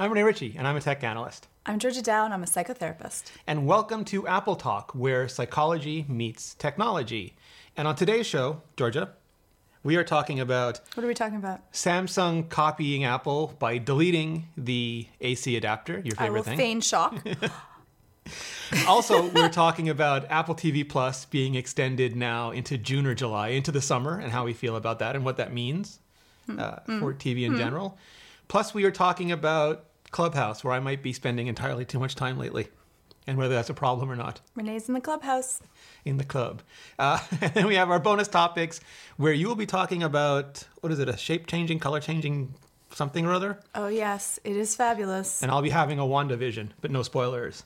I'm Rene Ritchie, and I'm a tech analyst. I'm Georgia Dow, and I'm a psychotherapist. And welcome to Apple Talk, where psychology meets technology. And on today's show, Georgia, we are talking about What are we talking about? Samsung copying Apple by deleting the AC adapter, your favorite I will thing. feign shock. also, we're talking about Apple TV Plus being extended now into June or July, into the summer, and how we feel about that and what that means hmm, uh, hmm, for TV in hmm. general. Plus, we are talking about Clubhouse, where I might be spending entirely too much time lately, and whether that's a problem or not Rene's in the clubhouse. in the club. Uh, and then we have our bonus topics, where you will be talking about what is it, a shape changing, color changing something or other? Oh, yes, it is fabulous. and I'll be having a WandaVision, but no spoilers.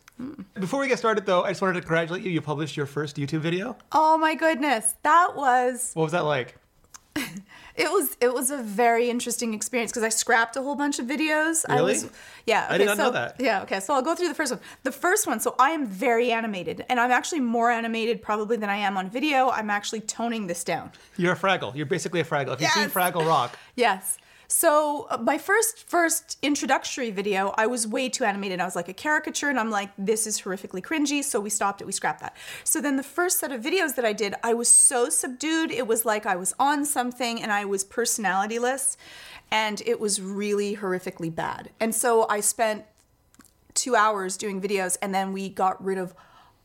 Before we get started, though, I just wanted to congratulate you. You published your first YouTube video. Oh my goodness, that was What was that like? it was it was a very interesting experience because I scrapped a whole bunch of videos. I Really? was yeah. I did not so, know that. Yeah. Okay. So I'll go through the first one. The first one. So I am very animated, and I'm actually more animated probably than I am on video. I'm actually toning this down. You're a Fraggle. You're basically a Fraggle. If you've seen Fraggle Rock, Yes. So uh, my first first introductory video, I was way too animated. I was like a caricature, and I'm like, this is horrifically cringy. So we stopped it. We scrapped that. So then the first set of videos that I did, I was so subdued. It was like I was on something, and I was personalityless, and it was really horrifically bad. And so I spent two hours doing videos, and then we got rid of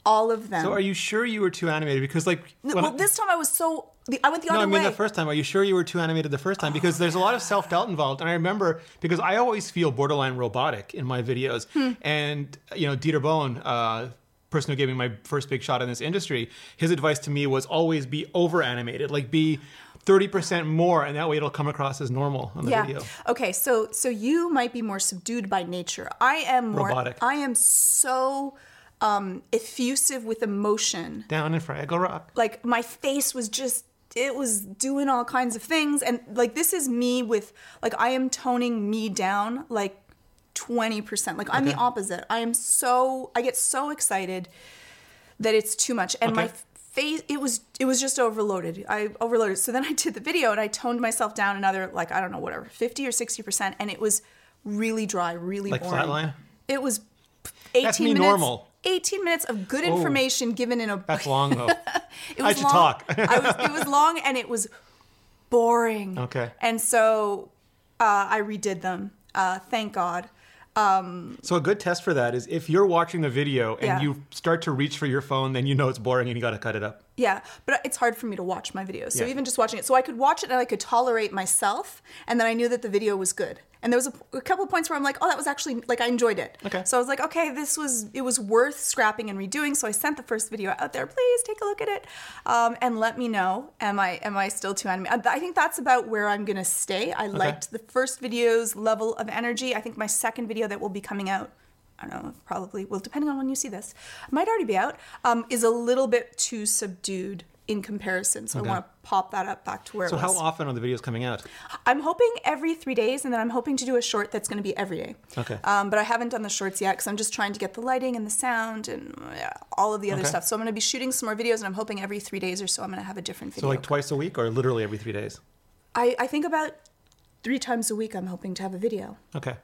all of them. so are you sure you were too animated? Because like, well, I- this time I was so. the- I went the no, other way. No, I mean way. the first time. Are you sure you were too animated the first time? Because there's a lot of self doubt involved, and I remember because I always feel borderline robotic in my videos, Hmm. and you know Dieter Bohn. Uh, person who gave me my first big shot in this industry his advice to me was always be over animated like be 30% more and that way it'll come across as normal on the yeah. video Okay, so so you might be more subdued by nature. I am more Robotic. I am so um effusive with emotion. down in Fraggle Rock. Like my face was just it was doing all kinds of things. And like this is me with like I am toning me down like 20%. Like I'm the opposite. I am so I get so excited that it's too much. And my face it was it was just overloaded. I overloaded. So then i did the video and i toned myself down another like i don't know whatever 50 or 60 percent. And it was really dry really Like boring. Flatline? it was 18 That's me minutes normal. 18 minutes of good information given in a that's long though it I should long. talk. I was, it was long and it was boring Okay. and so uh, i redid them uh, thank god So a good test for that is if you're watching the video and Yeah. you start to reach for your phone, then you know it's boring and you got to cut it up. Yeah, but it's hard for me to watch my videos. So Yeah. even just watching it, so I could watch it and I could tolerate myself, and then I knew that the video was good. And there was a, a couple of points where I'm like, oh, that was actually like I enjoyed it. Okay. So I was like, okay, this was it was worth scrapping and redoing. So I sent the first video out there. Please take a look at it, um, and let me know. Am I am I still too animated? I think that's about where I'm gonna stay. I liked the first video's level of energy. I think my second video that will be coming out. I don't know, probably, well, depending on when you see this, might already be out, um, is a little bit too subdued in comparison. So Okay. I want to pop that up back to where So it was. So how often are the videos coming out? I'm hoping every three days, and then I'm hoping to do a short that's going to be every day. Okay. Um, but I haven't done the shorts yet because I'm just trying to get the lighting and the sound and uh, all of the other Okay. stuff. So I'm going to be shooting some more videos, and I'm hoping every three days or so I'm going to have a different video. So like twice a week or literally every three days? I, I think about three times a week I'm hoping to have a video. Okay.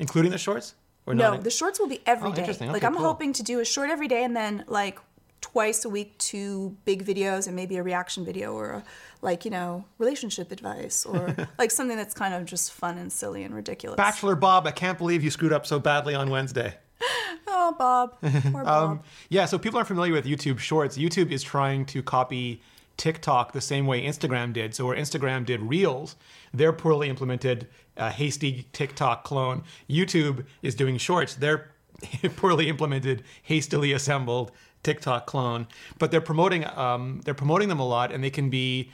Including the shorts? Or No, not? the shorts will be every Oh, day. interesting. Like I'm cool. hoping to do a short every day and then like twice a week two big videos and maybe a reaction video or a, like you know relationship advice or like something that's kind of just fun and silly and ridiculous. Bachelor Bob, I can't believe you screwed up so badly on Wednesday. oh, Bob, poor Bob. Um, yeah, so people aren't familiar with YouTube Shorts. YouTube is trying to copy TikTok the same way Instagram did. So where Instagram did Reels, they're poorly implemented, uh, hasty TikTok clone. YouTube is doing Shorts. They're poorly implemented, hastily assembled TikTok clone. But they're promoting um, they're promoting them a lot, and they can be.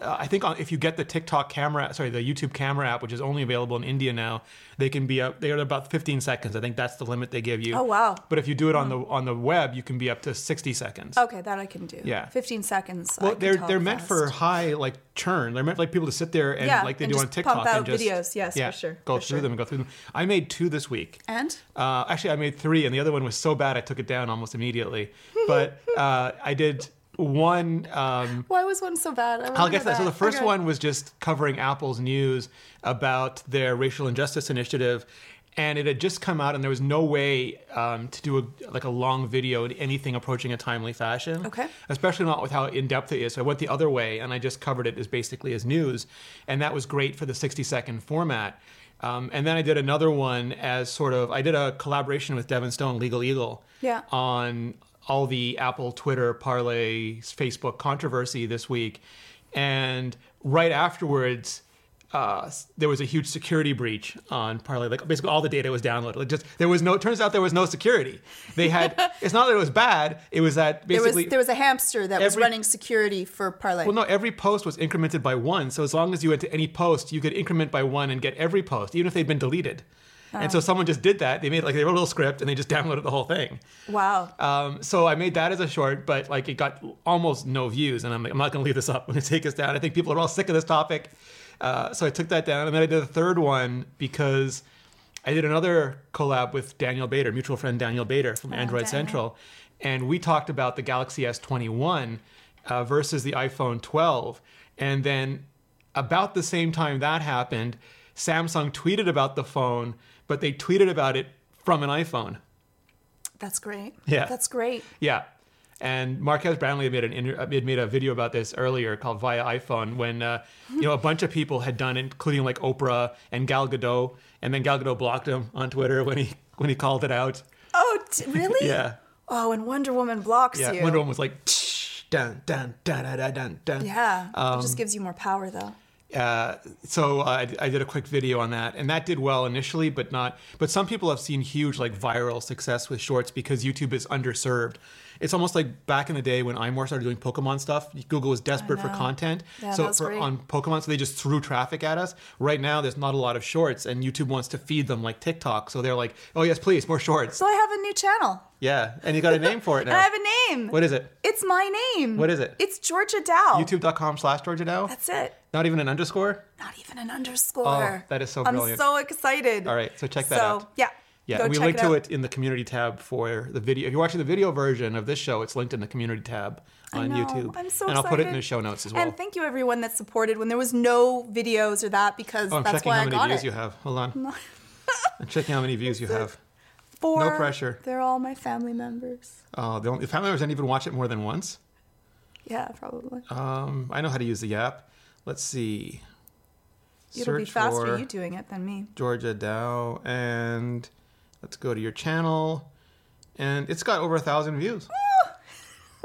Uh, I think on, if you get the TikTok camera, sorry, the YouTube camera app, which is only available in India now, they can be up. They're about 15 seconds. I think that's the limit they give you. Oh, wow. But if you do it on the on the web, you can be up to 60 seconds. okay, that I can do. Yeah. 15 seconds. Well, they're they're meant for high like churn. They're meant like people to sit there and Yeah, like they and do on TikTok pump out and just videos. Yes, yeah, for sure, go for through sure. them and go through them. I made two this week. And Uh, actually, I made three, and the other one was so bad I took it down almost immediately. But uh, I did one. Um, why was one so bad? I I'll get to that. So the first Okay. one was just covering Apple's news about their racial injustice initiative. and it had just come out, and there was no way um, to do a, like a long video in anything approaching a timely fashion. Okay. Especially not with how in depth it is. So I went the other way, and I just covered it as basically as news, and that was great for the 60 second format. Um, and then I did another one as sort of I did a collaboration with Devin Stone, Legal Eagle, Yeah. on all the Apple, Twitter, Parler, Facebook controversy this week, and right afterwards. Uh, there was a huge security breach on Parler. Like basically, all the data was downloaded. Like just there was no. it Turns out there was no security. They had. it's not that it was bad. It was that There was basically. there was a hamster that was running security for Parler. well, no, every post was incremented by one. So as long as you went to any post, you could increment by one and get every post, even if they'd been deleted. And Oh. so someone just did that. They made like they wrote a little script and they just downloaded the whole thing. wow. Um, so I made that as a short, but like it got almost no views, and I'm, like, I'm not going to leave this up. I'm going to take this down. I think people are all sick of this topic, uh, so I took that down, and then I did a third one because I did another collab with Daniel Bader, mutual friend Daniel Bader from Android Daniel. Central, and we talked about the Galaxy S21 uh, versus the iPhone 12, and then about the same time that happened, Samsung tweeted about the phone, but they tweeted about it from an iPhone. That's great. Yeah. That's great. Yeah. And Marques Brownlee had made an inter- made a video about this earlier called Via iPhone when uh, you know a bunch of people had done it, including like Oprah and Gal Gadot, and then Gal Gadot blocked him on Twitter when he when he called it out. Oh, t- really? Yeah, Oh, and Wonder Woman blocks yeah. you. Wonder Woman was like "Tsh, dun dun dun dun dun dun. dun. Yeah. Um, it just gives you more power, though. Uh, so I, I did a quick video on that, and that did well initially, but not. But some people have seen huge like viral success with shorts because YouTube is underserved. It's almost like back in the day when iMore started doing Pokemon stuff. Google was desperate for content, Yeah, so for on Pokemon, so they just threw traffic at us. Right now, there's not a lot of shorts, and YouTube wants to feed them like TikTok. So they're like, "Oh yes, please, more shorts." So I have a new channel. Yeah, and you got a name for it now. I have a name. What is it? It's my name. What is it? It's Georgia Dow. YouTube.com/slash Georgia Dow. That's it. Not even an underscore. Not even an underscore. Oh, that is so brilliant. I'm so excited. All right, so check that so, out. Yeah. Yeah, we link it to it in the community tab for the video. If you're watching the video version of this show, it's linked in the community tab I on know. YouTube. I'm so and I'll put it in the show notes as well. And thank you everyone that supported when there was no videos or that because oh, I'm that's checking why how I many got views it. you have. Hold on. I'm checking how many views you have. Four. No pressure. They're all my family members. Oh, the only, the family members didn't even watch it more than once. Yeah, probably. Um, I know how to use the app. Let's see. It'll be faster you doing it than me. Georgia Dow, and let's go to your channel, and it's got over a thousand views.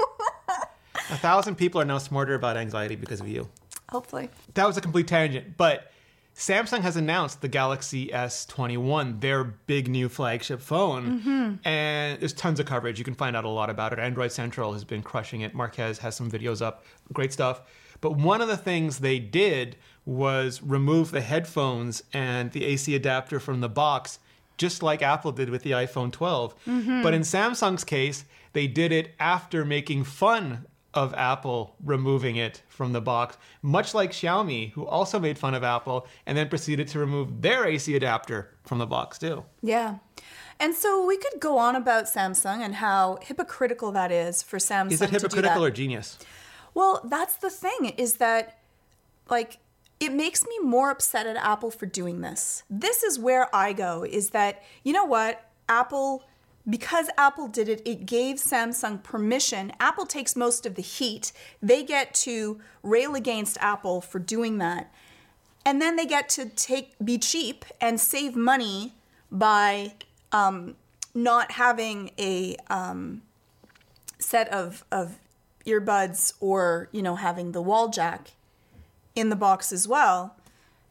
a thousand people are now smarter about anxiety because of you. Hopefully. that was a complete tangent, but Samsung has announced the Galaxy S21, their big new flagship phone, mm-hmm. and there's tons of coverage. You can find out a lot about it. Android Central has been crushing it. Marques has some videos up, great stuff. But one of the things they did was remove the headphones and the AC adapter from the box, just like Apple did with the iPhone 12. Mm-hmm. But in Samsung's case, they did it after making fun of Apple removing it from the box, much like Xiaomi, who also made fun of Apple and then proceeded to remove their AC adapter from the box too. Yeah. And so we could go on about Samsung and how hypocritical that is for Samsung. Is it to do hypocritical or genius? Well, that's the thing is that like it makes me more upset at Apple for doing this. This is where I go is that you know what? Apple because Apple did it, it gave Samsung permission. Apple takes most of the heat. They get to rail against Apple for doing that. And then they get to take be cheap and save money by um, not having a um, set of, of earbuds or you know having the wall jack in the box as well.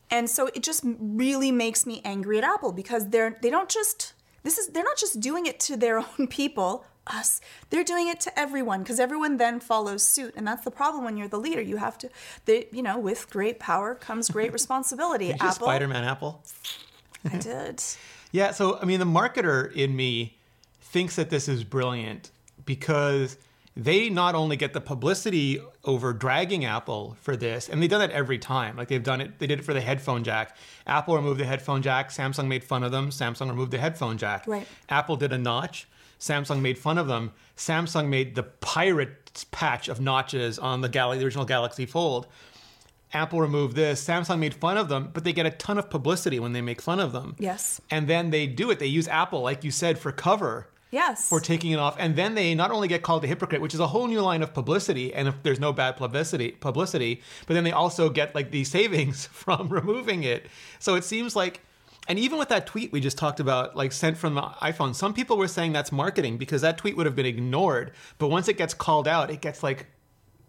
And so it just really makes me angry at apple because they're they don't just this is they're not just doing it to their own people us. They're doing it to everyone because everyone then follows suit. And that's the problem when you're the leader. You have to they, you know with great power comes great responsibility. Did you apple Spider-Man Apple? i did. Yeah, so I mean, the marketer in me thinks that this is brilliant because they not only get the publicity over dragging Apple for this, and they've done that every time. Like they've done it, they did it for the headphone jack. Apple removed the headphone jack. Samsung made fun of them. Samsung removed the headphone jack. Right. Apple did a notch. Samsung made fun of them. Samsung made the pirate patch of notches on the, Gal- the original Galaxy Fold. Apple removed this, Samsung made fun of them, but they get a ton of publicity when they make fun of them. Yes. And then they do it. They use Apple, like you said, for cover Yes. for taking it off, and then they not only get called a hypocrite, which is a whole new line of publicity, and if there's no bad publicity, publicity, but then they also get like the savings from removing it. So it seems like, and even with that tweet we just talked about, like sent from the iPhone, some people were saying that's marketing because that tweet would have been ignored, but once it gets called out, it gets like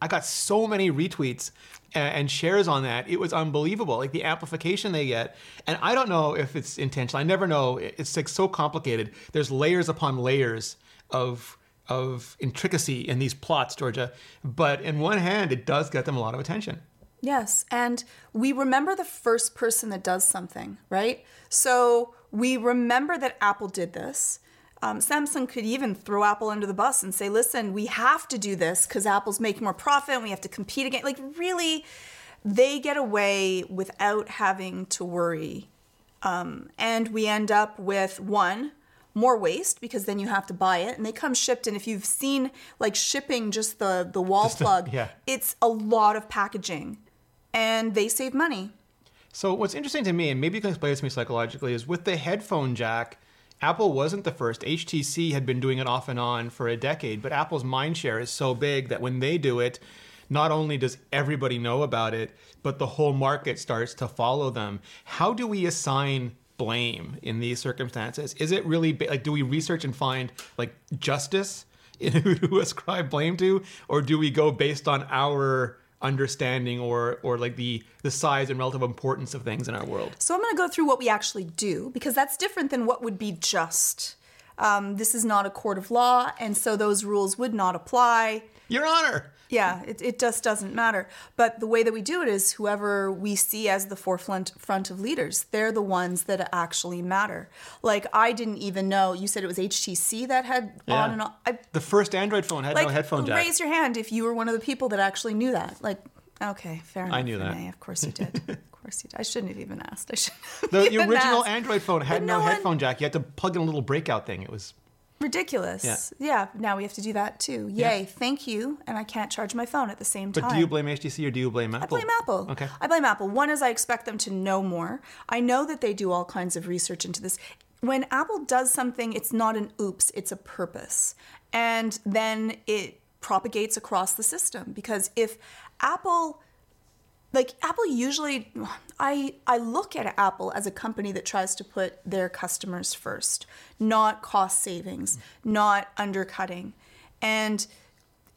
I got so many retweets and shares on that. It was unbelievable. Like the amplification they get. And I don't know if it's intentional. I never know. It's like so complicated. There's layers upon layers of of intricacy in these plots, Georgia. But in one hand, it does get them a lot of attention. Yes, and we remember the first person that does something, right? So we remember that Apple did this. Um, Samsung could even throw Apple under the bus and say, listen, we have to do this because Apple's making more profit and we have to compete again. Like, really, they get away without having to worry. Um, and we end up with one, more waste because then you have to buy it and they come shipped and if you've seen like shipping just the the wall Just the- plug yeah. it's a lot of packaging and they save money So what's interesting to me, and maybe you can explain it to me psychologically, is with the headphone jack, Apple wasn't the first. HTC had been doing it off and on for a decade, but Apple's mind share is so big that when they do it, not only does everybody know about it, but the whole market starts to follow them. How do we assign blame in these circumstances? Is it really like do we research and find like justice in who to ascribe blame to, or do we go based on our understanding or or like the the size and relative importance of things in our world? so i'm going to go through what we actually do because that's different than what would be just um, this is not a court of law and so those rules would not apply Your Honor. Yeah, it, it just doesn't matter. But the way that we do it is whoever we see as the forefront front of leaders, they're the ones that actually matter. Like I didn't even know you said it was HTC that had Yeah. on and on. I, The first Android phone had like no headphone jack. raise your hand if you were one of the people that actually knew that. Like, okay, fair enough. I knew that. Rene, Of course you did. of course you did. I shouldn't have even asked. I should. The, the original Android phone had no, no one- headphone jack. You had to plug in a little breakout thing. It was Ridiculous. Yeah. yeah. Now we have to do that too. Yay! Thank you. And I can't charge my phone at the same But time. do you blame HTC or do you blame Apple? I blame Apple. Okay. I blame Apple. One is I expect them to know more. I know that they do all kinds of research into this. When Apple does something, it's not an oops, it's a purpose. And then it propagates across the system because if Apple like Apple usually I I look at Apple as a company that tries to put their customers first, not cost savings, not undercutting. And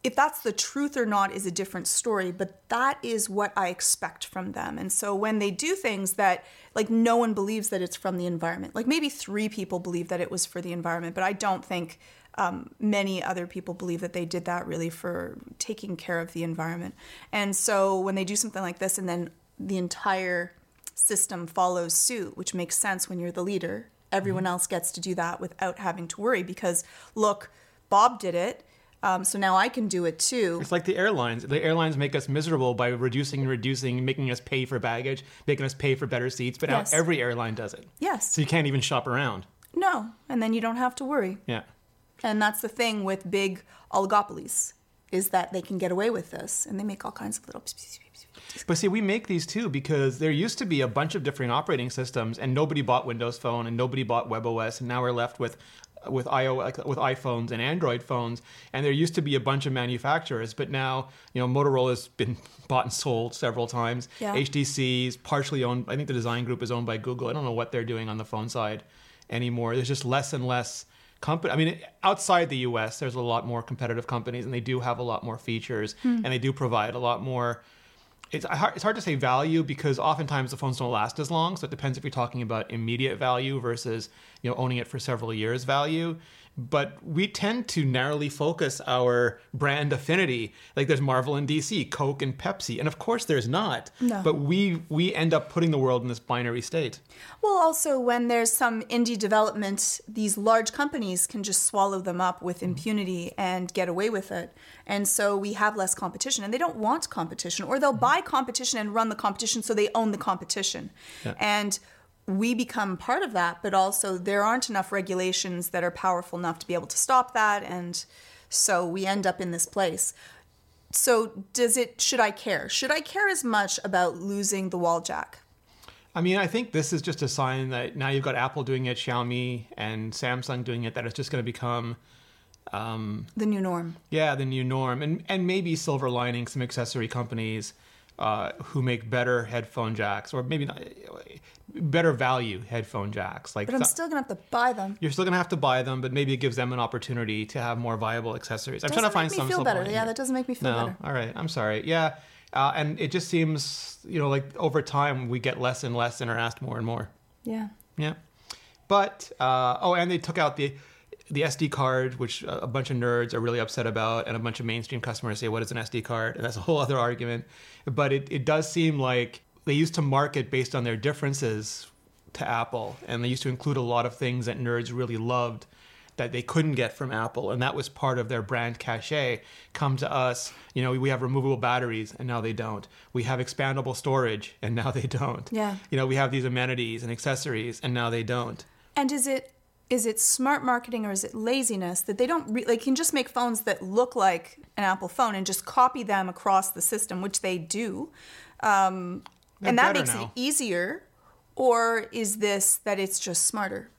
if that's the truth or not is a different story, but that is what I expect from them. And so when they do things that like no one believes that it's from the environment, like maybe three people believe that it was for the environment, but I don't think um, many other people believe that they did that really for taking care of the environment. And so when they do something like this and then the entire system follows suit, which makes sense when you're the leader, everyone else gets to do that without having to worry because look, Bob did it. Um, so now I can do it too. It's like the airlines. The airlines make us miserable by reducing and reducing, making us pay for baggage, making us pay for better seats. But Yes. now every airline does it. Yes. So you can't even shop around. No. And then you don't have to worry. Yeah. And that's the thing with big oligopolies is that they can get away with this and they make all kinds of little But see, we make these too because there used to be a bunch of different operating systems, and nobody bought Windows Phone, and nobody bought WebOS, and now we're left with with iOS, with iPhones and Android phones. And there used to be a bunch of manufacturers, but now you know Motorola's been bought and sold several times. Yeah. HTC's partially owned. I think the design group is owned by Google. I don't know what they're doing on the phone side anymore. There's just less and less company. I mean, outside the U.S., there's a lot more competitive companies, and they do have a lot more features, hmm. and they do provide a lot more it's hard, it's hard to say value because oftentimes the phones don't last as long. So it depends if you're talking about immediate value versus you know owning it for several years value. But we tend to narrowly focus our brand affinity. Like there's Marvel and DC, Coke and Pepsi, and of course there's not. No. But we we end up putting the world in this binary state. Well, also, when there's some indie development, these large companies can just swallow them up with mm-hmm. impunity and get away with it. And so we have less competition, and they don't want competition, or they'll mm-hmm. buy competition and run the competition so they own the competition. Yeah. And we become part of that, but also there aren't enough regulations that are powerful enough to be able to stop that. And so we end up in this place So does it? Should I care? Should I care as much about losing the wall jack? I mean, I think this is just a sign that now you've got Apple doing it, Xiaomi and Samsung doing it, that it's just going to become, um, The new norm. yeah, the new norm. And, and maybe silver lining some accessory companies uh, who make better headphone jacks, or maybe not, better value headphone jacks. Like But I'm th- still gonna have to buy them. you're still going to have to buy them, but maybe it gives them an opportunity to have more viable accessories. I'm trying to Doesn't find make me some feel better. Yeah, here. that doesn't make me feel No, better. all right. I'm sorry. Yeah, uh, and it just seems you know like over time we get less and less and are asked more and more. Yeah. Yeah, but uh, oh, and they took out the the SD card, which a bunch of nerds are really upset about, and a bunch of mainstream customers say, "What is an SD card?" And that's a whole other argument. But it, it does seem like they used to market based on their differences to Apple, and they used to include a lot of things that nerds really loved that they couldn't get from Apple, and that was part of their brand cachet. Come to us, you know, we have removable batteries, and now they don't. We have expandable storage, and now they don't. Yeah. You know, we have these amenities and accessories, and now they don't. And is it is it smart marketing or is it laziness that they don't re- they can just make phones that look like an Apple phone and just copy them across the system, which they do, um, and that makes now. it easier. Or is this that it's just smarter?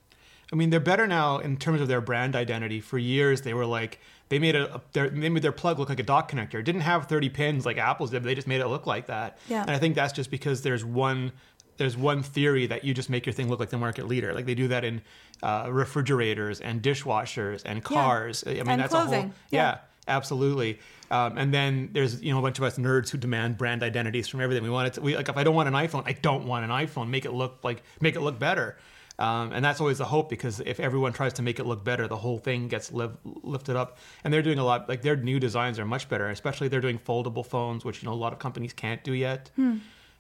I mean, they're better now in terms of their brand identity. For years, they were like they made a their, they made their plug look like a dock connector. It didn't have 30 pins like Apple's did. But they just made it look like that. Yeah. And I think that's just because there's one there's one theory that you just make your thing look like the market leader. Like they do that in uh, refrigerators and dishwashers and cars. I mean, And that's a whole yeah. Yeah. Absolutely, um, and then there's you know a bunch of us nerds who demand brand identities from everything. We want it to. We like if I don't want an iPhone, I don't want an iPhone. Make it look like make it look better. Um, and that's always the hope because if everyone tries to make it look better, the whole thing gets lifted up. And they're doing a lot, like their new designs are much better, especially they're doing foldable phones, which you know a lot of companies can't do yet.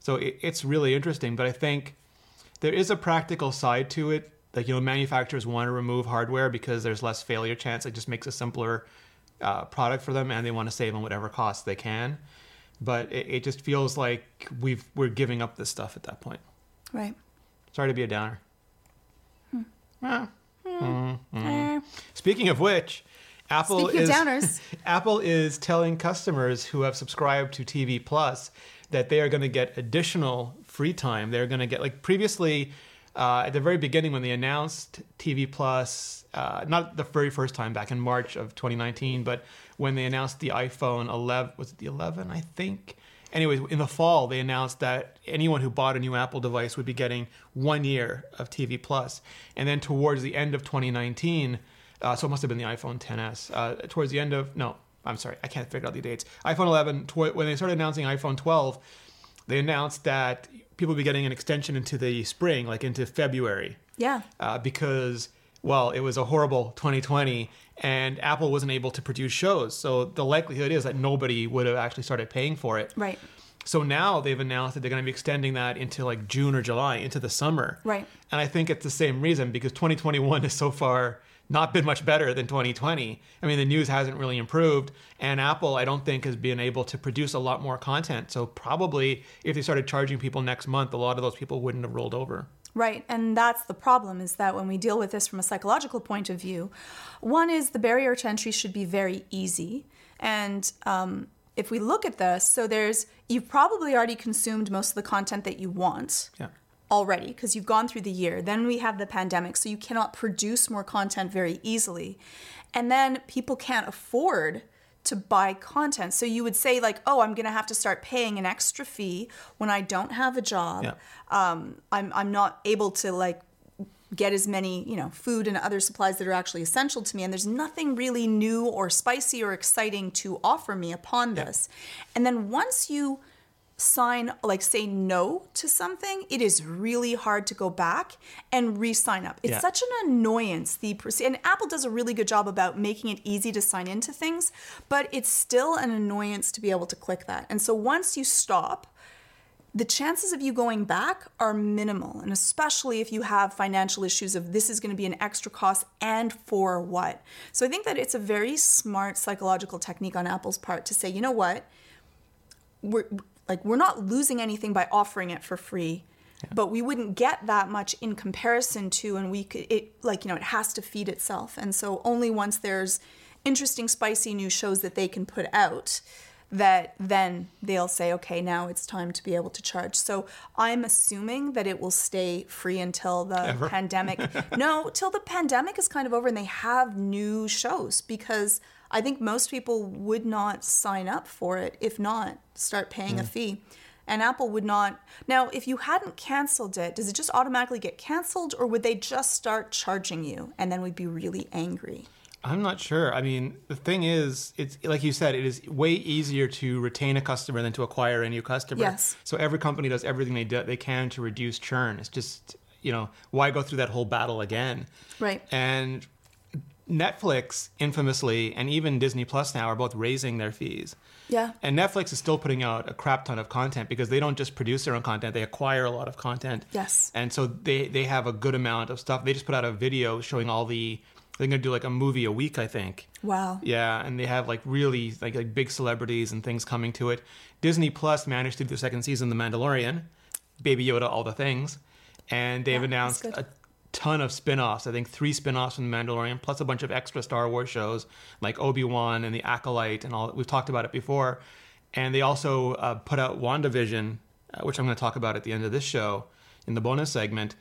So it, it's really interesting. But I think there is a practical side to it. Like you know, manufacturers want to remove hardware because there's less failure chance. It just makes a simpler uh, product for them, and they want to save on whatever costs they can. But it, it just feels like we've we're giving up this stuff at that point. Right. Sorry to be a downer. Ah. Eh. Speaking of which, Apple Speaking is of downers. Apple is telling customers who have subscribed to TV Plus that they are going to get additional free time. They're going to get like previously uh, at the very beginning when they announced TV Plus, uh, not the very first time back in March of 2019, but when they announced the iPhone 11, was it the 11? I think. Anyways, in the fall, they announced that anyone who bought a new Apple device would be getting one year of TV Plus. And then towards the end of 2019, uh, so it must have been the iPhone 10s. Uh, towards the end of no, I'm sorry, I can't figure out the dates. iPhone 11. Tw- when they started announcing iPhone 12, they announced that people be getting an extension into the spring, like into February, Yeah. uh, because well, it was a horrible 2020, and Apple wasn't able to produce shows. So the likelihood is that nobody would have actually started paying for it. Right. So now they've announced that they're going to be extending that into like June or July, into the summer. Right. And I think it's the same reason because 2021 is so far not been much better than 2020. I mean, the news hasn't really improved, and Apple, I don't think, has been able to produce a lot more content. So probably if they started charging people next month, a lot of those people wouldn't have rolled over. Right. And that's the problem is that when we deal with this from a psychological point of view, one is the barrier to entry should be very easy. And um, if we look at this, so there's, you've probably already consumed most of the content that you want Yeah. Already because you've gone through the year. Then we have the pandemic, so you cannot produce more content very easily. And then people can't afford to buy content. So you would say like, "Oh, I'm going to have to start paying an extra fee when I don't have a job. Yeah. Um, I'm I'm not able to like get as many, you know, food and other supplies that are actually essential to me and there's nothing really new or spicy or exciting to offer me upon this." And then once you sign like say no to something it is really hard to go back and re-sign up. It's Yeah. such an annoyance the proce- and apple does a really good job about making it easy to sign into things but it's still an annoyance to be able to click that. And so once you stop the chances of you going back are minimal and especially if you have financial issues of this is going to be an extra cost and for what. So i think that it's a very smart psychological technique on apple's part to say you know what? We're like we're not losing anything by offering it for free but we wouldn't get that much in comparison to and we could it like you know it has to feed itself. And so only once there's interesting spicy new shows that they can put out that then they'll say, okay, now it's time to be able to charge. So I'm assuming that it will stay free until the Ever? pandemic. no, till the pandemic is kind of over and they have new shows because I think most people would not sign up for it if not start paying a hmm. fee. And Apple would not. Now, if you hadn't canceled it, does it just automatically get canceled or would they just start charging you and then we'd be really angry? I'm not sure. I mean, the thing is, it's like you said, it is way easier to retain a customer than to acquire a new customer. Yes. So every company does everything they do, they can to reduce churn. It's just, you know, why go through that whole battle again? Right. And Netflix, infamously, and even Disney Plus now are both raising their fees. Yeah. And Netflix is still putting out a crap ton of content because they don't just produce their own content; they acquire a lot of content. Yes. And so they they have a good amount of stuff. They just put out a video showing all the. They're gonna do like a movie a week, I think. Wow. Yeah, and they have like really like like big celebrities and things coming to it. Disney Plus managed to do the second season, of The Mandalorian, Baby Yoda, all the things, and they've Yeah, announced a ton of spin-offs. I think three spin-offs from The Mandalorian, plus a bunch of extra Star Wars shows like Obi Wan and The Acolyte and all. We've talked about it before, and they also uh, put out WandaVision, uh, which I'm going to talk about at the end of this show in the bonus segment.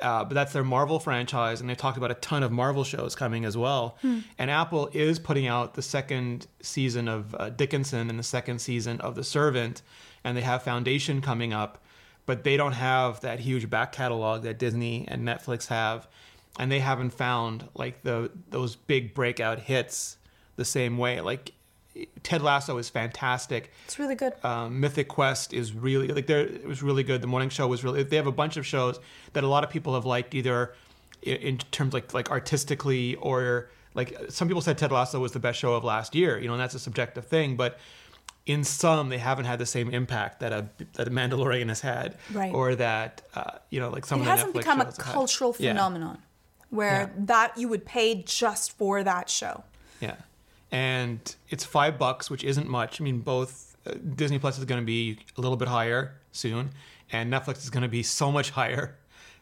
Uh, but that's their Marvel franchise, and they talked about a ton of Marvel shows coming as well. And Apple is putting out the second season of uh, Dickinson and the second season of The Servant, and they have Foundation coming up, but they don't have that huge back catalog that Disney and Netflix have, and they haven't found like the those big breakout hits the same way. Like Ted Lasso is fantastic It's really good. um, Mythic Quest is really like there. It was really good. The morning show was really. They have a bunch of shows that a lot of people have liked, either in, in terms like like artistically or like some people said Ted Lasso was the best show of last year. You know, and that's a subjective thing, but in some they haven't had the same impact that a that a Mandalorian has had, Right. or that uh, you know like some it of the hasn't Netflix become a have had. cultural Yeah. phenomenon where Yeah. that you would pay just for that show. Yeah, and it's five bucks, which isn't much. I mean, both uh, Disney Plus is going to be a little bit higher soon, and Netflix is going to be so much higher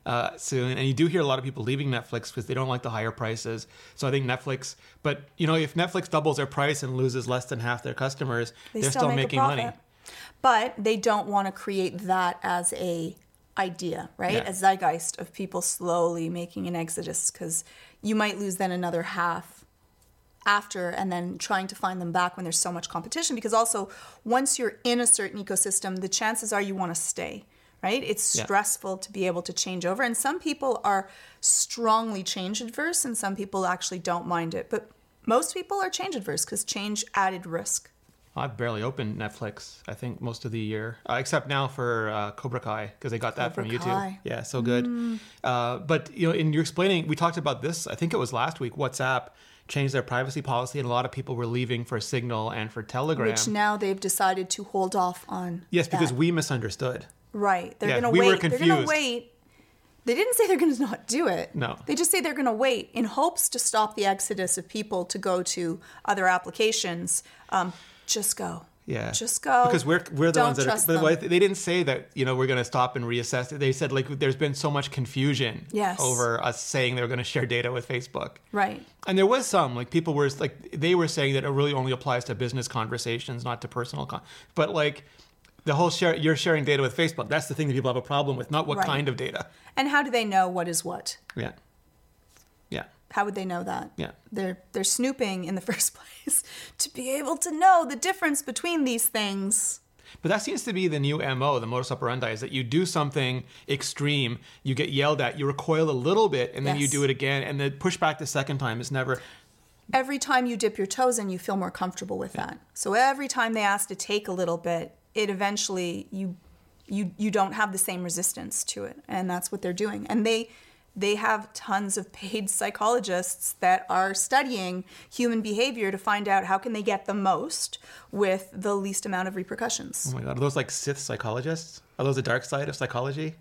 uh, soon. And you do hear a lot of people leaving Netflix because they don't like the higher prices. So I think Netflix, but you know, if Netflix doubles their price and loses less than half their customers, They are still, still making money. But they don't want to create that as a idea, right? Yeah. A zeitgeist of people slowly making an exodus because you might lose then another half after and then trying to find them back when there's so much competition because also once you're in a certain ecosystem the chances are you want to stay right it's Yeah. stressful to be able to change over and some people are strongly change adverse and some people actually don't mind it but most people are change adverse because change added risk I've barely opened Netflix. I think most of the year, uh, except now for uh, Cobra Kai because they got that Cobra from YouTube. Kai. Mm. Yeah, so good. Uh, but you know, in your explaining, we talked about this. I think it was last week. WhatsApp changed their privacy policy, and a lot of people were leaving for Signal and for Telegram. which now they've decided to hold off on. yes, because that. we misunderstood. right, they're Yeah, gonna we were wait. They're gonna confused. wait. They didn't say they're gonna not do it. No. they just say they're gonna wait in hopes to stop the exodus of people to go to other applications. Um, just go. Yeah, just go. because we're we're the Don't ones that are. But them. they didn't say that you know we're going to stop and reassess. They said like there's been so much confusion Yes. over us saying they were going to share data with Facebook. Right. And there was some like people were like they were saying that it really only applies to business conversations, not to personal. Con- but like the whole share, you're sharing data with Facebook. That's the thing that people have a problem with, not what Right. kind of data. And how do they know what is what? Yeah, How would they know that? Yeah. They're they're snooping in the first place to be able to know the difference between these things. but that seems to be the new mo, the modus operandi, is that you do something extreme, you get yelled at, you recoil a little bit, and then you do it again, and the pushback the second time is never. every time you dip your toes in, you feel more comfortable with that. So every time they ask to take a little bit, it eventually you you you don't have the same resistance to it, and that's what they're doing. And they they have tons of paid psychologists that are studying human behavior to find out how can they get the most with the least amount of repercussions. Oh my god, are those like Sith psychologists? Are those the dark side of psychology?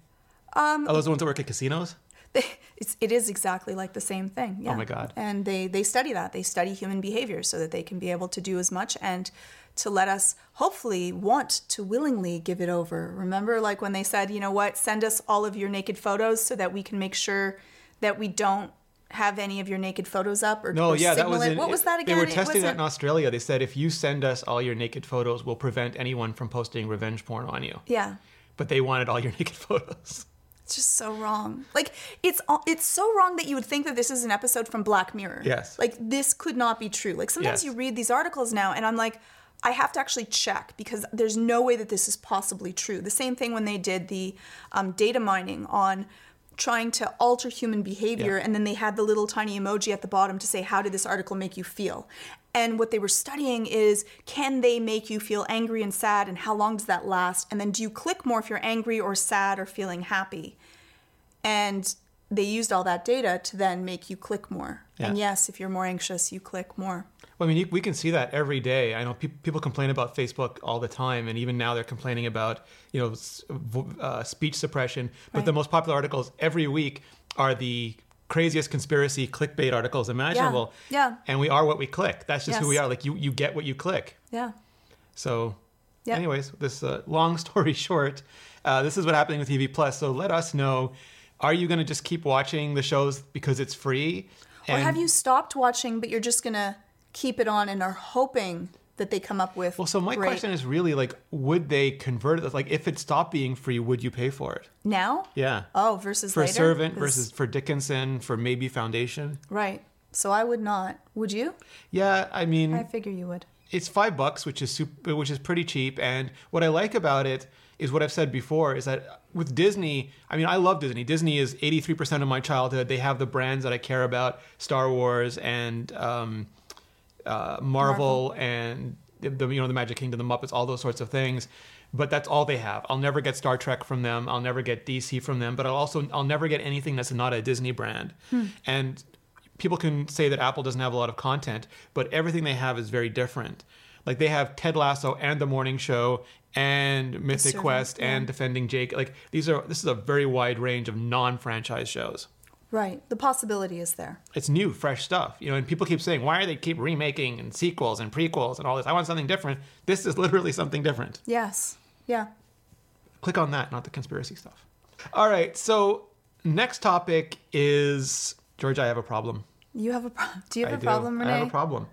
Um, are those the ones that work at casinos? They, it's, it is exactly like the same thing. Oh yeah. Oh my God. And they, they study that. They study human behavior so that they can be able to do as much and to let us hopefully want to willingly give it over. Remember, like when they said, you know what, send us all of your naked photos so that we can make sure that we don't have any of your naked photos up or No, or yeah, that signal was it. in, what was that again? They were testing that in Australia. They said if you send us all your naked photos, we'll prevent anyone from posting revenge porn on you. Yeah. But they wanted all your naked photos. It's just so wrong. Like it's all- it's so wrong that you would think that this is an episode from Black Mirror. Yes. Like this could not be true. Like sometimes Yes. you read these articles now and I'm like I have to actually check because there's no way that this is possibly true. The same thing when they did the um, data mining on trying to alter human behavior Yeah. and then they had the little tiny emoji at the bottom to say how did this article make you feel and what they were studying is can they make you feel angry and sad and how long does that last and then do you click more if you're angry or sad or feeling happy and they used all that data to then make you click more and yes if you're more anxious you click more Well, I mean, you, we can see that every day. I know pe- people complain about Facebook all the time, and even now they're complaining about you know s- uh, speech suppression. But the most popular articles every week are the craziest conspiracy clickbait articles imaginable. Yeah. And we are what we click. That's just who we are. Like you, you get what you click. yeah So, Yeah. anyways, this uh, long story short, uh, this is what happening with TV Plus. So let us know: Are you going to just keep watching the shows because it's free? or have you stopped watching but you're just gonna keep it on and are hoping that they come up with Well, so my great- question is really like, would they convert it? Like, if it stopped being free, would you pay for it? now Yeah. oh versus for later Servant 'Cause- versus for Dickinson for maybe Foundation. right so i would not would you Yeah, I mean, i figure you would it's five bucks, which is super, which is pretty cheap. And what I like about it is what I've said before is that with Disney, I mean, I love Disney. Disney is eighty three percent of my childhood. They have the brands that I care about: Star Wars and um, uh, Marvel, and the, the you know the Magic Kingdom, the Muppets, all those sorts of things. But that's all they have. I'll never get Star Trek from them. I'll never get DC from them. But I'll also I'll never get anything that's not a Disney brand. And people can say that Apple doesn't have a lot of content, but everything they have is very different. Like they have Ted Lasso and The Morning Show and Mythic Quest and. Defending Jake. Like these are this is a very wide range of non-franchise shows. right the possibility is there It's new, fresh stuff, you know. And people keep saying, "Why are they keep remaking and sequels and prequels and all this? I want something different." This is literally something different. yes yeah Click on that, not the conspiracy stuff. All right, so next topic is George. I have a problem. you have a problem. do you have I a do. problem rene I have a problem.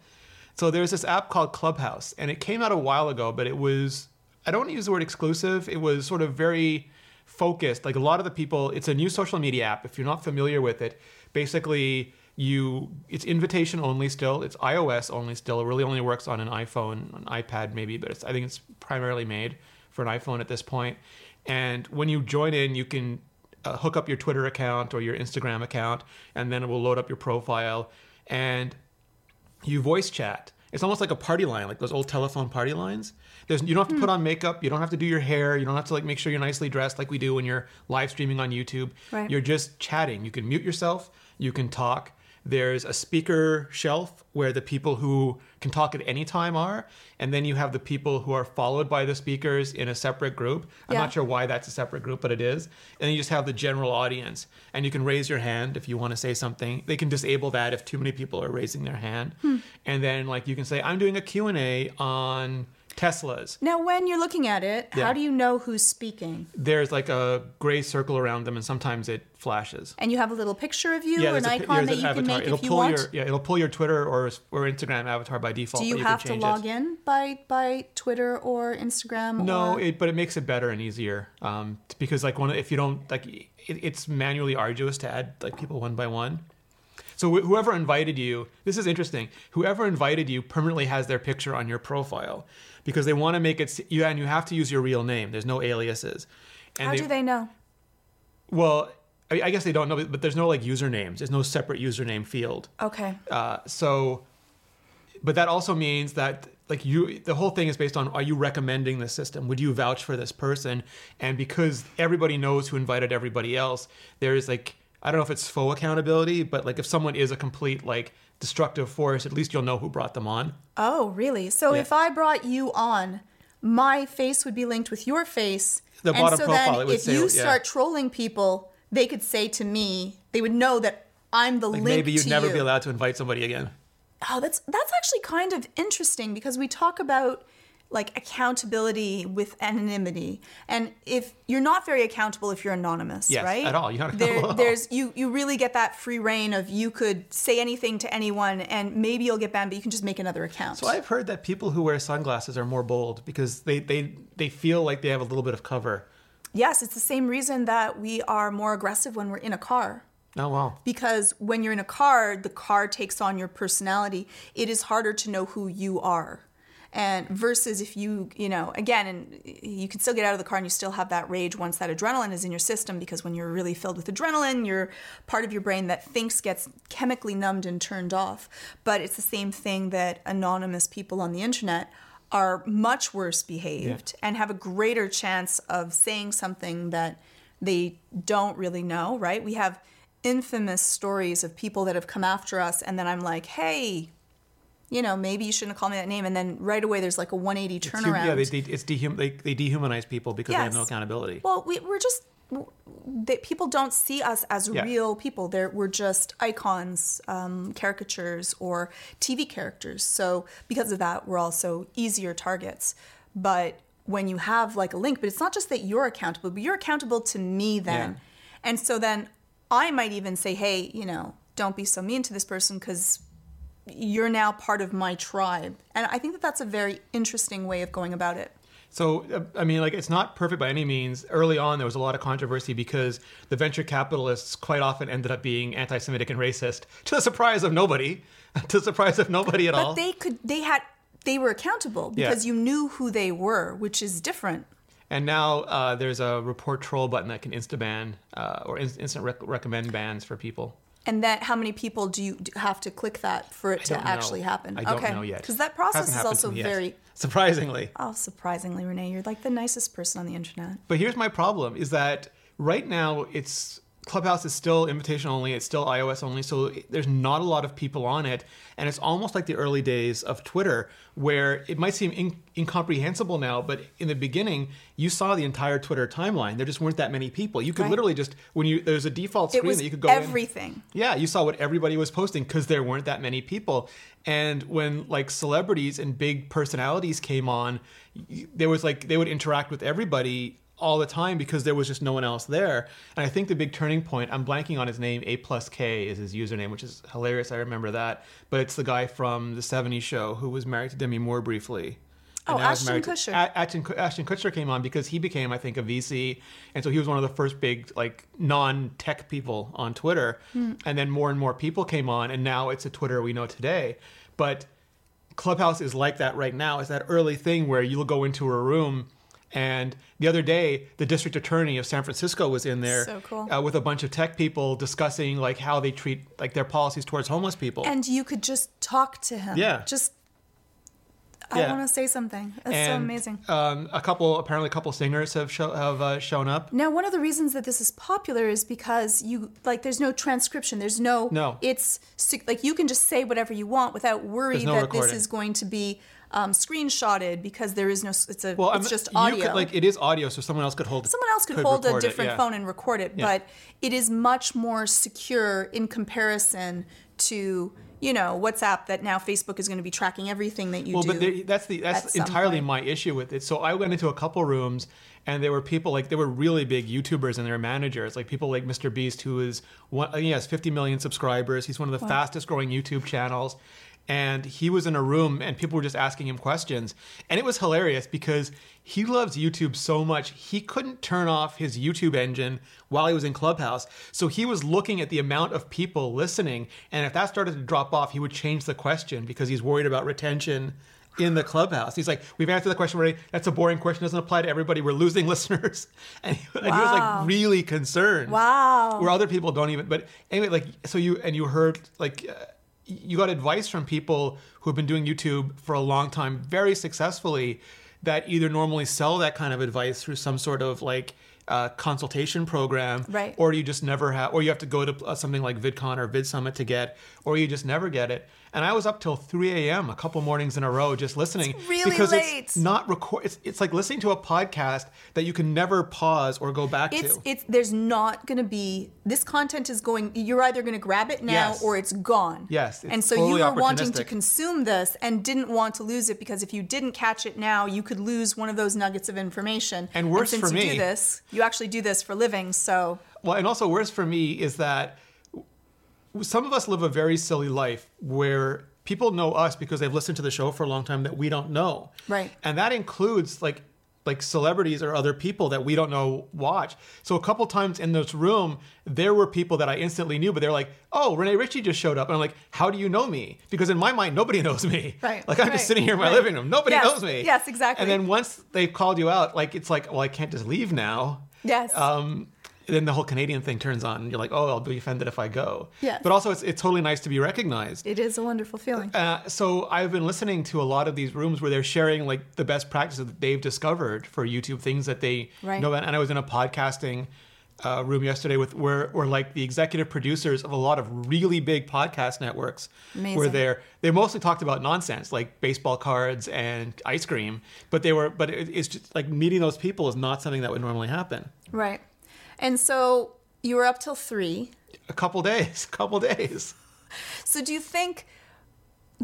So there's this app called Clubhouse, and it came out a while ago, but it was I don't want to use the word exclusive. It was sort of very focused. Like a lot of the people, it's a new social media app. If you're not familiar with it, basically you it's invitation only still. It's iOS only still. It really only works on an iPhone, an iPad maybe, but I think it's primarily made for an iPhone at this point. And when you join in, you can uh, hook up your Twitter account or your Instagram account, and then it will load up your profile. And you voice chat. It's almost like a party line, like those old telephone party lines. There's you don't have to put hmm. on makeup, you don't have to do your hair, you don't have to like make sure you're nicely dressed like we do when you're live streaming on YouTube. Right. You're just chatting. You can mute yourself, you can talk. There's a speaker shelf where the people who can talk at any time are, and then you have the people who are followed by the speakers in a separate group. I'm Yeah. not sure why that's a separate group, but it is. And then you just have the general audience, and you can raise your hand if you want to say something. They can disable that if too many people are raising their hand, hmm. and then like you can say, "I'm doing a Q and A on Teslas." now when you're looking at it Yeah. how do you know who's speaking There's like a gray circle around them, and sometimes it flashes. and you have a little picture of you or there's an icon that an you can avatar. make it'll if you pull want your yeah, it'll pull your Twitter or or Instagram avatar by default. do you but have can to log it. in by by twitter or instagram No, or... it, but it makes it better and easier um, because like one if you don't like it, it's manually arduous to add like people one by one. So wh- whoever invited you, this is interesting. Whoever invited you permanently has their picture on your profile because they want to make it. You and you have to use your real name. There's no aliases. And how do they know Well, I, I guess they don't know, but there's no like usernames. There's no separate username field. okay Uh, so, but that also means that like you, the whole thing is based on are you recommending the system? Would you vouch for this person? And because everybody knows who invited everybody else, there's like I don't know if it's faux accountability, but like if someone is a complete like destructive force, at least you'll know who brought them on. Oh, really? So Yeah. if I brought you on, my face would be linked with your face. The and bottom so profile, then if say- you yeah. start trolling people, they could say to me, they would know that I'm the Like link maybe you'd never you. be allowed to invite somebody again. Oh, that's that's actually kind of interesting because we talk about like accountability with anonymity. And if you're not very accountable if you're anonymous, Yes, right? at all. You're not There- accountable at all. There's you you really get that free reign of you could say anything to anyone and maybe you'll get banned, but you can just make another account. So I've heard that people who wear sunglasses are more bold because they they they feel like they have a little bit of cover. yes, it's the same reason that we are more aggressive when we're in a car. Oh wow. because when you're in a car, the car takes on your personality. It is harder to know who you are. And versus if you, you know, again, and you can still get out of the car and you still have that rage once that adrenaline is in your system because when you're really filled with adrenaline, your part of your brain that thinks gets chemically numbed and turned off. But it's the same thing that anonymous people on the internet are much worse behaved and have a greater chance of saying something that they don't really know, right? We have infamous stories of people that have come after us, and then I'm like, hey, you know, maybe you shouldn't call me that name. And then right away, there's like a 180 turnaround. Yeah, they, they, it's dehum- they, they dehumanize people because they have no accountability. Well, we, we're just that people don't see us as Yeah. real people. They're, we're just icons, um, caricatures, or TV characters. So because of that, we're also easier targets. But when you have like a link, but it's not just that you're accountable, but you're accountable to me then. Yeah. And so then I might even say, hey, you know, don't be so mean to this person because you're now part of my tribe. And I think that that's a very interesting way of going about it. So, uh, I mean, like, it's not perfect by any means. Early on, there was a lot of controversy because the venture capitalists quite often ended up being anti Semitic and racist, to the surprise of nobody, to the surprise of nobody at But all. they could, they had, they were accountable Yeah. because you knew who they were, which is different. and now uh, there's a report troll button that can insta ban uh, or in- instant rec- recommend bans for people. And that, how many people do you have to click that for it to know. actually happen? I don't okay. know yet. Because that process Hasn't is also yet. very. surprisingly. Oh, surprisingly, Rene, you're like the nicest person on the internet. But here's my problem: is that right now it's Clubhouse is still invitation only. It's still iOS only, so there's not a lot of people on it, and it's almost like the early days of Twitter, where it might seem in- incomprehensible now, but in the beginning, you saw the entire Twitter timeline. There just weren't that many people. You could Right. literally just when you there's a default screen that you could go in. everything. Yeah, you saw what everybody was posting because there weren't that many people. And when like celebrities and big personalities came on, there was like they would interact with everybody all the time because there was just no one else there. And I think the big turning point, I'm blanking on his name, A plus K is his username, which is hilarious. I remember that. But it's the guy from the 70s show who was married to Demi Moore briefly. Oh, Ashton Kutcher. A- Ashton, Ashton Kutcher came on because he became, I think, a VC, and so he was one of the first big like non-tech people on Twitter. Hmm. And then more and more people came on, and now it's a Twitter we know today. But Clubhouse is like that right now. It's that early thing where you'll go into a room. And the other day, the district attorney of San Francisco was in there So cool. uh, with a bunch of tech people discussing like how they treat like their policies towards homeless people. And you could just talk to him. Yeah. Just, I want to say something. It's so amazing. Um, a couple, apparently, a couple singers have show, have uh, shown up. Now, one of the reasons that this is popular is because you like there's no transcription. There's no No. It's like you can just say whatever you want without worry no that this is going to be um, screenshotted because there is no. It's a. Well, it's I'm- just you audio. could, like it is audio, so someone else could hold. Someone else could, hold a record it, different yeah. phone and record it, Yeah. but it is much more secure in comparison to you know WhatsApp that now Facebook is going to be tracking everything that you Well, do. Well, but that's the that's entirely point. my issue with it. So I went into a couple rooms, and there were people like there were really big YouTubers and their managers, like people like Mr. Beast, who is one. He has 50 million subscribers. He's one of the fastest growing YouTube channels. And he was in a room, and people were just asking him questions, and it was hilarious because he loves YouTube so much he couldn't turn off his YouTube engine while he was in Clubhouse. So he was looking at the amount of people listening, and if that started to drop off, he would change the question because he's worried about retention in the clubhouse. He's like, we've answered the question already. That's a boring question. Doesn't apply to everybody. We're losing listeners. And he, and he was like really concerned. Wow. Where other people don't even, but anyway, like, so you, and you heard like, uh, you got advice from people who have been doing YouTube for a long time, very successfully, that either normally sell that kind of advice through some sort of like uh, consultation program, Right. or you just never have, or you have to go to uh, something like VidCon or VidSummit to get, or you just never get it. And I was up till 3 a.m. a couple mornings in a row just listening really because late. it's not record. It's, it's like listening to a podcast that you can never pause or go back It's to. it's there's not going to be this content is going you're either going to grab it now Yes. or it's gone. Yes, it's and so you were wanting to consume this and didn't want to lose it because if you didn't catch it now, you could lose one of those nuggets of information. And worse since for you me- do this, you actually do this for a living, so Well, and also worse for me is that some of us live a very silly life where people know us because they've listened to the show for a long time that we don't know. Right. And that includes like like celebrities or other people that we don't know watch. So a couple times in this room, there were people that I instantly knew, but they're like, "Oh, Rene Ritchie just showed up," and I'm like, "How do you know me?" Because in my mind, nobody knows me. Right, Like I'm right, just sitting here in my right. living room. Nobody Yes, knows me. yes, exactly. And then once they've called you out, like it's like, well, I can't just leave now yes. um, then the whole Canadian thing turns on, and you're like, oh, I'll be offended if I go. Yeah. But also, it's, it's totally nice to be recognized. it is a wonderful feeling. Uh, so I've been listening to a lot of these rooms where they're sharing like the best practices that they've discovered for YouTube, things that they Right. know. about. And I was in a podcasting uh, room yesterday with where, where like the executive producers of a lot of really big podcast networks were Amazing. there. They mostly talked about nonsense like baseball cards and ice cream, but they were, but it, it's just like meeting those people is not something that would normally happen. right. And so you were up till 3. A couple days, a couple days. So do you think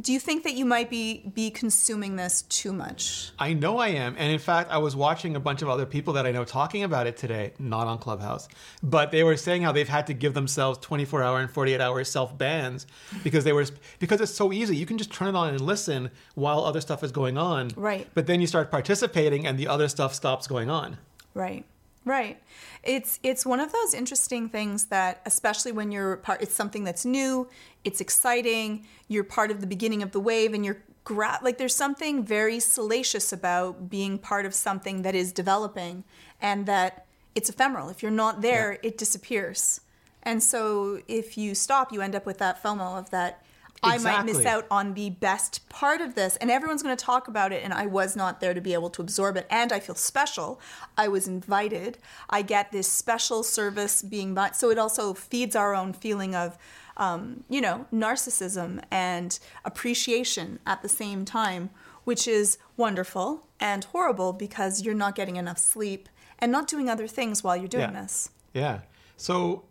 do you think that you might be be consuming this too much? I know I am. And in fact, I was watching a bunch of other people that I know talking about it today, not on Clubhouse, but they were saying how they've had to give themselves 24 hour and 48 hour self bans because they were because it's so easy. You can just turn it on and listen while other stuff is going on. Right. But then you start participating and the other stuff stops going on. Right. Right. It's it's one of those interesting things that especially when you're part it's something that's new, it's exciting, you're part of the beginning of the wave and you're gra- like there's something very salacious about being part of something that is developing and that it's ephemeral. If you're not there, it disappears. And so if you stop, you end up with that FOMO of that I might miss out on the best part of this and everyone's going to talk about it and I was not there to be able to absorb it and I feel special. I was invited. I get this special service being by so it also feeds our own feeling of um, you know, narcissism and appreciation at the same time, which is wonderful and horrible because you're not getting enough sleep and not doing other things while you're doing Yeah. this. Yeah. So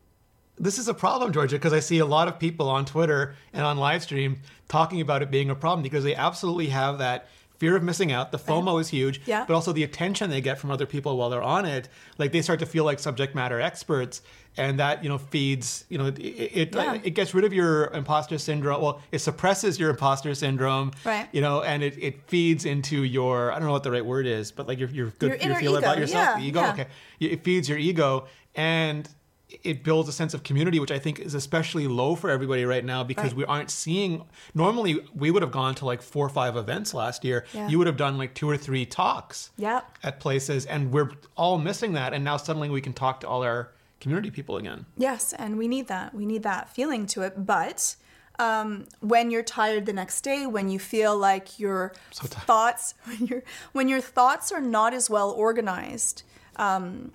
this is a problem, Georgia, because I see a lot of people on Twitter and on live stream talking about it being a problem because they absolutely have that fear of missing out. The FOMO is huge, Yeah. but also the attention they get from other people while they're on it. Like they start to feel like subject matter experts, and that you know feeds you know it it, Yeah. it gets rid of your imposter syndrome. Well, it suppresses your imposter syndrome, Right. You know, and it, it feeds into your I don't know what the right word is, but like your your good Your inner feel about yourself, yeah, the ego. yeah. Okay, it feeds your ego and it builds a sense of community which i think is especially low for everybody right now because Right. we aren't seeing normally we would have gone to like four or five events last year Yeah. you would have done like two or three talks Yep. at places and we're all missing that and now suddenly we can talk to all our community people again Yes, and we need that. We need that feeling to it. But um, when you're tired the next day, when you feel like your So thoughts, when your when your thoughts are not as well organized, um,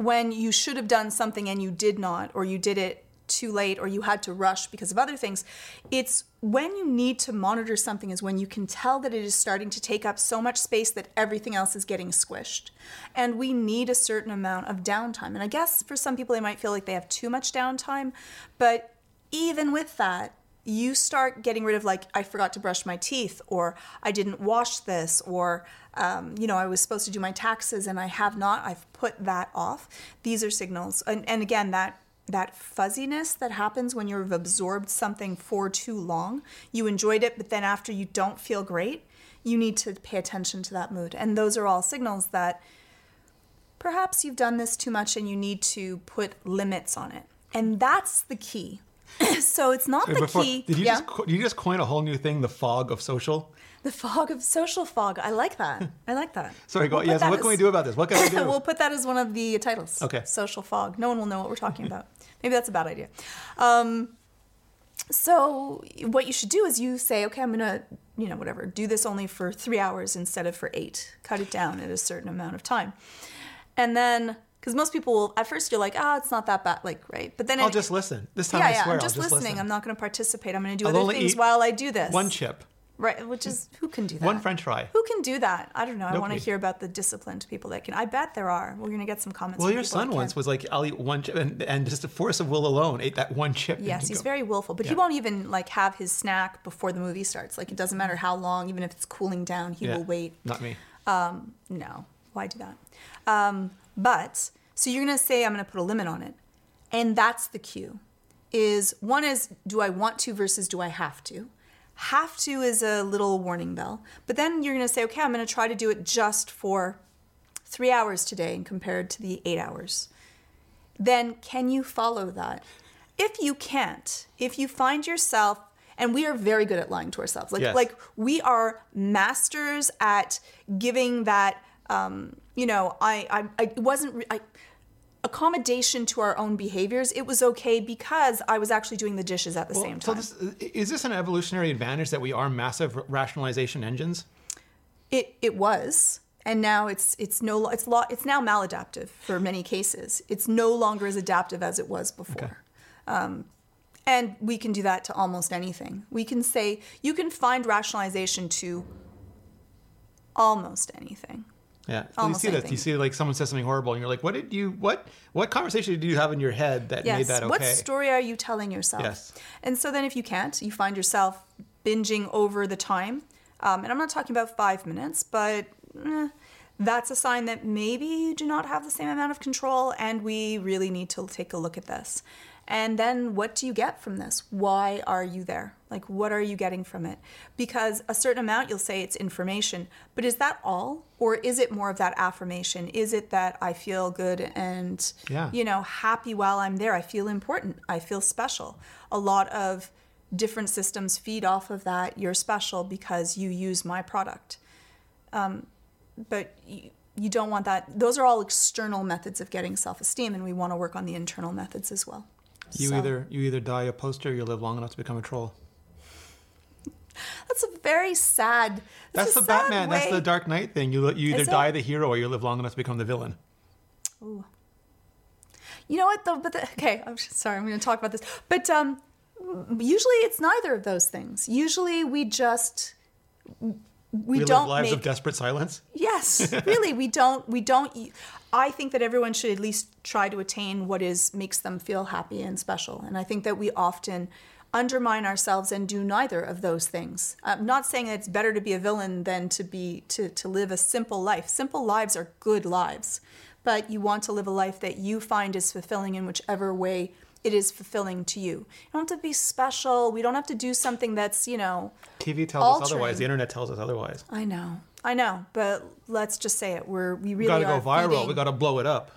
when you should have done something and you did not, or you did it too late, or you had to rush because of other things, it's when you need to monitor something is when you can tell that it is starting to take up so much space that everything else is getting squished. And we need a certain amount of downtime. And I guess for some people, they might feel like they have too much downtime. But even with that, you start getting rid of like I forgot to brush my teeth, or I didn't wash this, or um, you know I was supposed to do my taxes and I have not. I've put that off. These are signals, and, and again that that fuzziness that happens when you've absorbed something for too long. You enjoyed it, but then after you don't feel great, you need to pay attention to that mood, and those are all signals that perhaps you've done this too much and you need to put limits on it. And that's the key. so it's not Wait, the before- key. did you yeah. just co- you just coin a whole new thing the fog of social The fog of social fog. I like that. I like that. sorry go We'll yes what can we do about this what can we do we'll put that as one of the titles. Okay. Social fog. No one will know what we're talking about. Maybe that's a bad idea. Um, so what you should do is you say, okay, I'm gonna, you know, whatever, do this only for three hours instead of for eight. Cut it down at a certain amount of time, and then Because most people will, at first you're like, ah, it's not that bad, like, right? But then I'll it- just listen. This time yeah, I yeah, swear I'm just I'll just listening. listen. I'm not going to participate. I'm going to do I'll other things while I do this. One chip, Right, which is, who can do that? one French fry. Who can do that? I don't know. I want to hear about the disciplined people that can. I bet there are. We're going to get some comments. Well, your son once was like, "I'll eat one chip," and, and just a force of will alone ate that one chip. Yes, he's go- very willful, but he won't even like have his snack before the movie starts. Like it doesn't matter how long, even if it's cooling down, he Yeah. will wait. Not me. No, why do that? Um, but so you're gonna say I'm gonna put a limit on it, and that's the cue. Is one is do I want to versus do I have to? Have to is a little warning bell, but then you're gonna say okay, I'm gonna try to do it just for three hours today, and compared to the eight hours. Then can you follow that? If you can't, if you find yourself and we are very good at lying to ourselves. Like Yes. like we are masters at giving that um, you know, I I, I it wasn't I, accommodation to our own behaviors. It was okay because I was actually doing the dishes at the Well, same so time. this, is this an evolutionary advantage that we are massive rationalization engines? It it was, and now it's it's no it's lo- it's now maladaptive for many cases. It's no longer as adaptive as it was before. Um, and we can do that to almost anything. We can say you can find rationalization to almost anything. Yeah. So Almost you see this. anything. You see like someone says something horrible, and you're like, "What did you? What? What conversation did you have in your head that Yes. made that okay?" What story are you telling yourself? Yes. And so then if you can't, you find yourself binging over the time. Um, and I'm not talking about five minutes, but eh, that's a sign that maybe you do not have the same amount of control, and we really need to take a look at this. And then what do you get from this? Why are you there? Like, what are you getting from it? Because a certain amount, you'll say it's information, but is that all? Or is it more of that affirmation? Is it that I feel good and, Yeah. you know, happy while I'm there? I feel important. I feel special. A lot of different systems feed off of that. You're special because you use my product. Um, but you, you don't want that. Those are all external methods of getting self esteem, and we want to work on the internal methods as well. You So- either you either die a poster, or you live long enough to become a troll. That's a very sad. That's a the sad Batman. That's the Dark Knight thing. You you either die the hero, or you live long enough to become the villain. Ooh. You know what though? But the, okay, I'm sorry. I'm going to talk about this. But um, usually it's neither of those things. Usually we just we, We, don't live lives make of desperate silence. Yes, really, we don't. We don't. I think that everyone should at least try to attain what is makes them feel happy and special. And I think that we often undermine ourselves and do neither of those things. I'm not saying that it's better to be a villain than to be to to live a simple life. Simple lives are good lives, but you want to live a life that you find is fulfilling in whichever way it is fulfilling to you. You don't have to be special. We don't have to do something that's you know. TV tells us otherwise. The internet tells us otherwise. I know, I know, but let's just say it. We're we really got to go viral. feeding- We got to blow it up.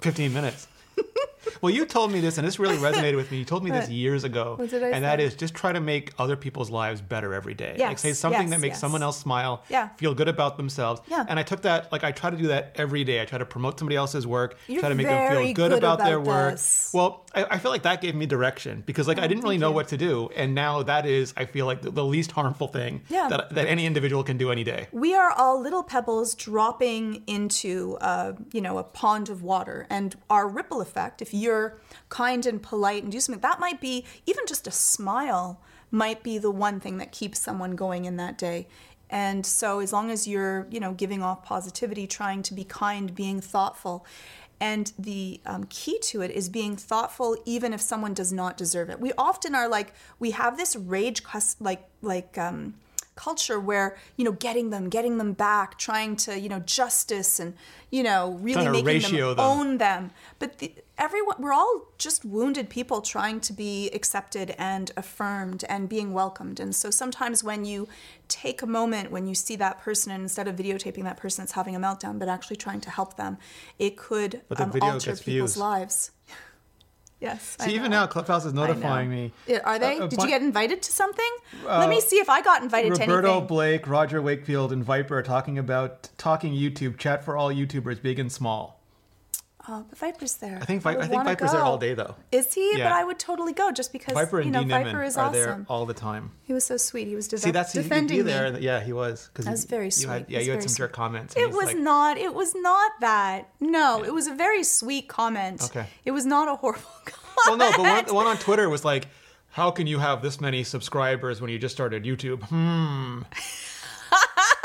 Fifteen minutes. well, you told me this, and this really resonated with me. You told me this years ago, What did I and that say? is just try to make other people's lives better every day. like say something yes, that makes yes. someone else smile, Yeah. feel good about themselves. Yeah. And I took that, like I try to do that every day. I try to promote somebody else's work, You're try to make them feel good, good about, their about work. this. Well, I, I feel like that gave me direction because like I didn't really know you. what to do, and now that is, I feel like the, the least harmful thing Yeah. that that any individual can do any day. we are all little pebbles dropping into uh, you know a pond of water and our ripple effect if you're kind and polite and do something that might be even just a smile might be the one thing that keeps someone going in that day. And so as long as you're you know giving off positivity trying to be kind being thoughtful and the um, key to it is being thoughtful even if someone does not deserve it. We often are like we have this rage like like um, culture where you know getting them getting them back trying to you know justice and you know really making them, them. own them but the, everyone we're all just wounded people trying to be accepted and affirmed and being welcomed and so sometimes when you take a moment when you see that person and instead of videotaping that person that's having a meltdown but actually trying to help them it could um, alter people's views. lives yes I even now, Clubhouse is notifying me. Are they? Uh, uh, Did you get invited to something? Let me see if I got invited to Roberto anything. Blake, Roger Wakefield, and Viper are talking about talking YouTube chat for all YouTubers, big and small. Oh, but Viper's there. I think Vi- I, would think Viper's there all day though. Is he? Yeah. But I would totally go just because Viper and you know Dean Viper is are awesome. there all the time. He was so sweet. He was de- See, that's you could defending be there. Yeah, he was. Cause That was very you sweet. Had, yeah, you had some sweet. jerk comments. It was like, not. It was not that. No, it was a very sweet comment. Okay. It was not a horrible comment. Well, no, but one, the one on Twitter was like, "How can you have this many subscribers when you just started YouTube?" Hmm.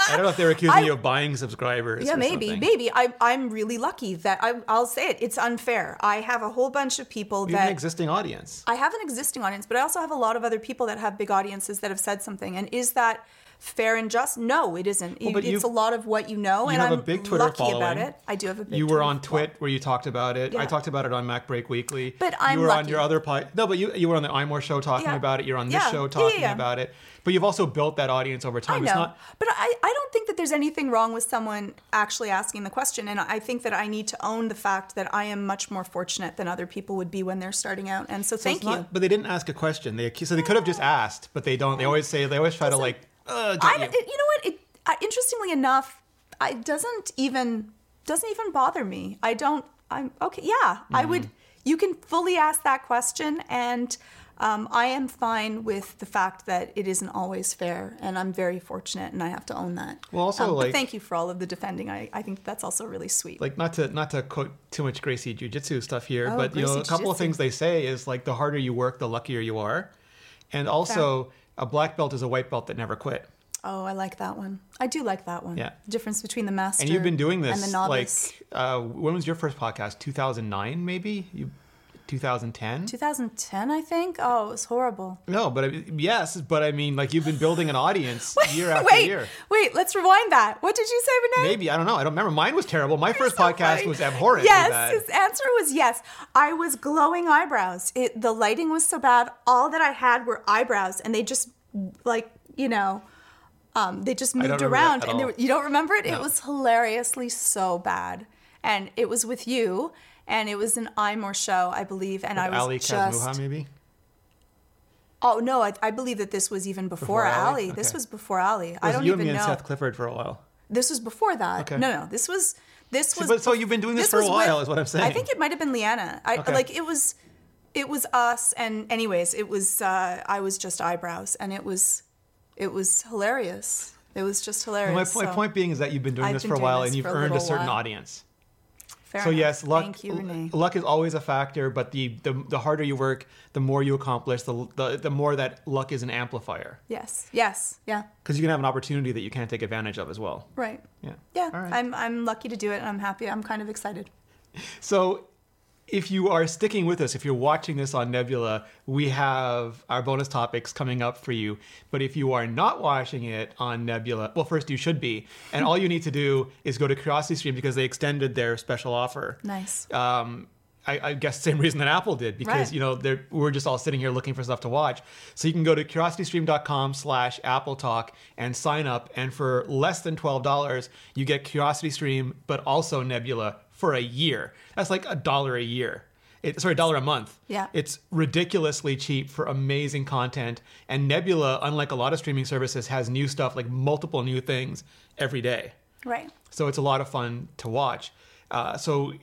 I don't know if they're accusing I- you of buying subscribers. Yeah, or maybe, something. maybe. I, I'm really lucky that I, I'll say it. It's unfair. I have a whole bunch of people You have an that existing audience. I have an existing audience, but I also have a lot of other people that have big audiences that have said something. And is that fair and just? No, it isn't. but it's you- a lot of what you know, and have a I'm big Twitter lucky about it. I do have a big. You were Twitter on following. Twit where you talked about it. I talked about it on MacBreak Weekly. But I'm you were on your other pod. No, but you you were on the iMore show talking Yeah. about it. You're on this Yeah. show talking yeah, yeah. about it. But you've also built that audience over I time. know, It's not but I, I don't think that there's anything wrong with someone actually asking the question, and I think that I need to own the fact that I am much more fortunate than other people would be when they're starting out, and so, so thank you. not- but they didn't ask a question. They so they could have just asked, but they don't. They always say they always try to like. Uh, I, get it, you. you know what? It, I, interestingly enough, it doesn't even doesn't even bother me. I don't. I'm okay. Yeah, I Mm-hmm. would. You can fully ask that question, and um, I am fine with the fact that it isn't always fair, and I'm very fortunate, and I have to own that. Well, also, Um, like- thank you for all of the defending. I, I think that's also really sweet. like not to not to quote too much Gracie Jiu Jitsu stuff here, Oh, but you know, a couple of Jiu-Jitsu. things they say is like the harder you work, the luckier you are, and also a black belt is a white belt that never quit. oh, I like that one. I do like that one. Yeah. The difference between the master And you've been doing this and the novice. like uh, when was your first podcast? 2009 maybe? You 2010? 2010, I think. Oh, it was horrible. No, but I, yes, but I mean like you've been building an audience year after wait, year. wait. Let's rewind that. What did you say, Rene? Maybe I don't know. I don't remember. Mine was terrible. My first so podcast funny. was abhorrent. Yes, his answer was yes. I was glowing eyebrows. It, the lighting was so bad. All that I had were eyebrows, and they just like you know, um, they just moved around. And they were, you don't remember it? No. It was hilariously so bad, and it was with you, and it was an iMore show, I believe, and I was just. Ali just. Kazmucha maybe. Oh no, I, I believe that this was even before, Before Ali? Ali. This was before Ali. It I don't you even and me know. and Seth Clifford for a while. This was before that. Okay. No, no. This was this was. but so you've been doing this for a was while, is what I'm saying. I think it might have been Leanna. I Okay. like it was, it was us, and anyways, it was. Uh, I was just eyebrows, and it was, it was hilarious. It was just hilarious. My, my so, point being is that you've been doing I've this been for a while and you've earned a certain while. audience. Fair so enough. yes, luck you, luck is always a factor, but the, the the harder you work, the more you accomplish, the the, the more that luck is an amplifier Yes. Yes. Yeah. because you can have an opportunity that you can't take advantage of as well. Right. Yeah. Yeah. Right. I'm I'm lucky to do it, and I'm happy. I'm kind of excited. So, if you are sticking with us, if you're watching this on Nebula, we have our bonus topics coming up for you. But if you are not watching it on Nebula, well, first you should be, and all you need to do is go to Curiosity Stream because they extended their special offer. Nice. Um, I, I guess the same reason that Apple did because Right. you know they're, we're just all sitting here looking for stuff to watch. So you can go to curiositystream.com/slash Apple Talk and sign up, and for less than twelve dollars, you get Curiosity Stream, but also Nebula for a year. That's like a dollar a year. It, sorry, a dollar a month. Yeah. It's ridiculously cheap for amazing content. And Nebula, unlike a lot of streaming services, has new stuff like multiple new things every day. Right. So it's a lot of fun to watch. Uh, so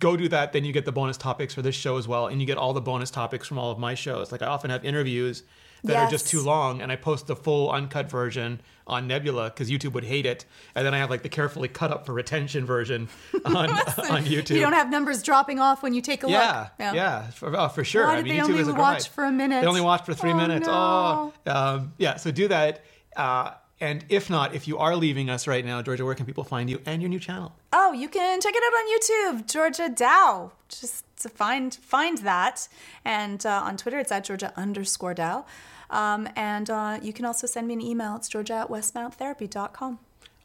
go do that. Then you get the bonus topics for this show as well, and you get all the bonus topics from all of my shows. Like I often have interviews that are just too long, and I post the full uncut version on Nebula because YouTube would hate it, and then I have like the carefully cut up for retention version on on YouTube. You don't have numbers dropping off when you take a yeah, look. yeah, for, oh, for sure. Why I did mean, they YouTube only is a watch for a minute? They only watch for three Oh, minutes. no. Oh, um, yeah. So do that. Uh, and if not, if you are leaving us right now, Georgia, where can people find you and your new channel? Oh, you can check it out on YouTube, Georgia Dow. Just to find find that, and uh, on Twitter it's at Georgia underscore Dow. Um, and uh, you can also send me an email. It's Georgia at westmounttherapy.com.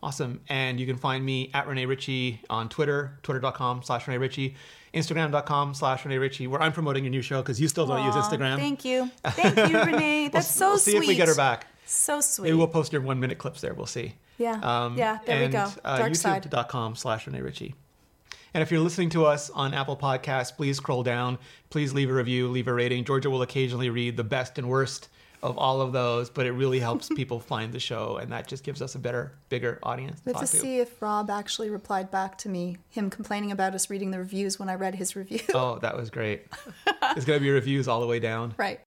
Awesome. And you can find me at Rene Ritchie on Twitter, twitter.com slash Rene Ritchie, Instagram.com slash Rene Ritchie, where I'm promoting your new show because you still don't use Instagram. Thank you, thank you, Rene. That's so sweet. we'll see if we get her back. So sweet. Maybe we'll post your one minute clips there. We'll see. Yeah. Yeah, there we and, go. Uh. YouTube.com slash Rene Ritchie. And if you're listening to us on Apple Podcasts, please scroll down. Please leave a review, leave a rating. Georgia will occasionally read the best and worst of all of those, but it really helps people find the show, and that just gives us a better, bigger audience. We have to see if Rob actually replied back to me, him complaining about us reading the reviews when I read his review. Oh, that was great. It's gonna be reviews all the way down. right.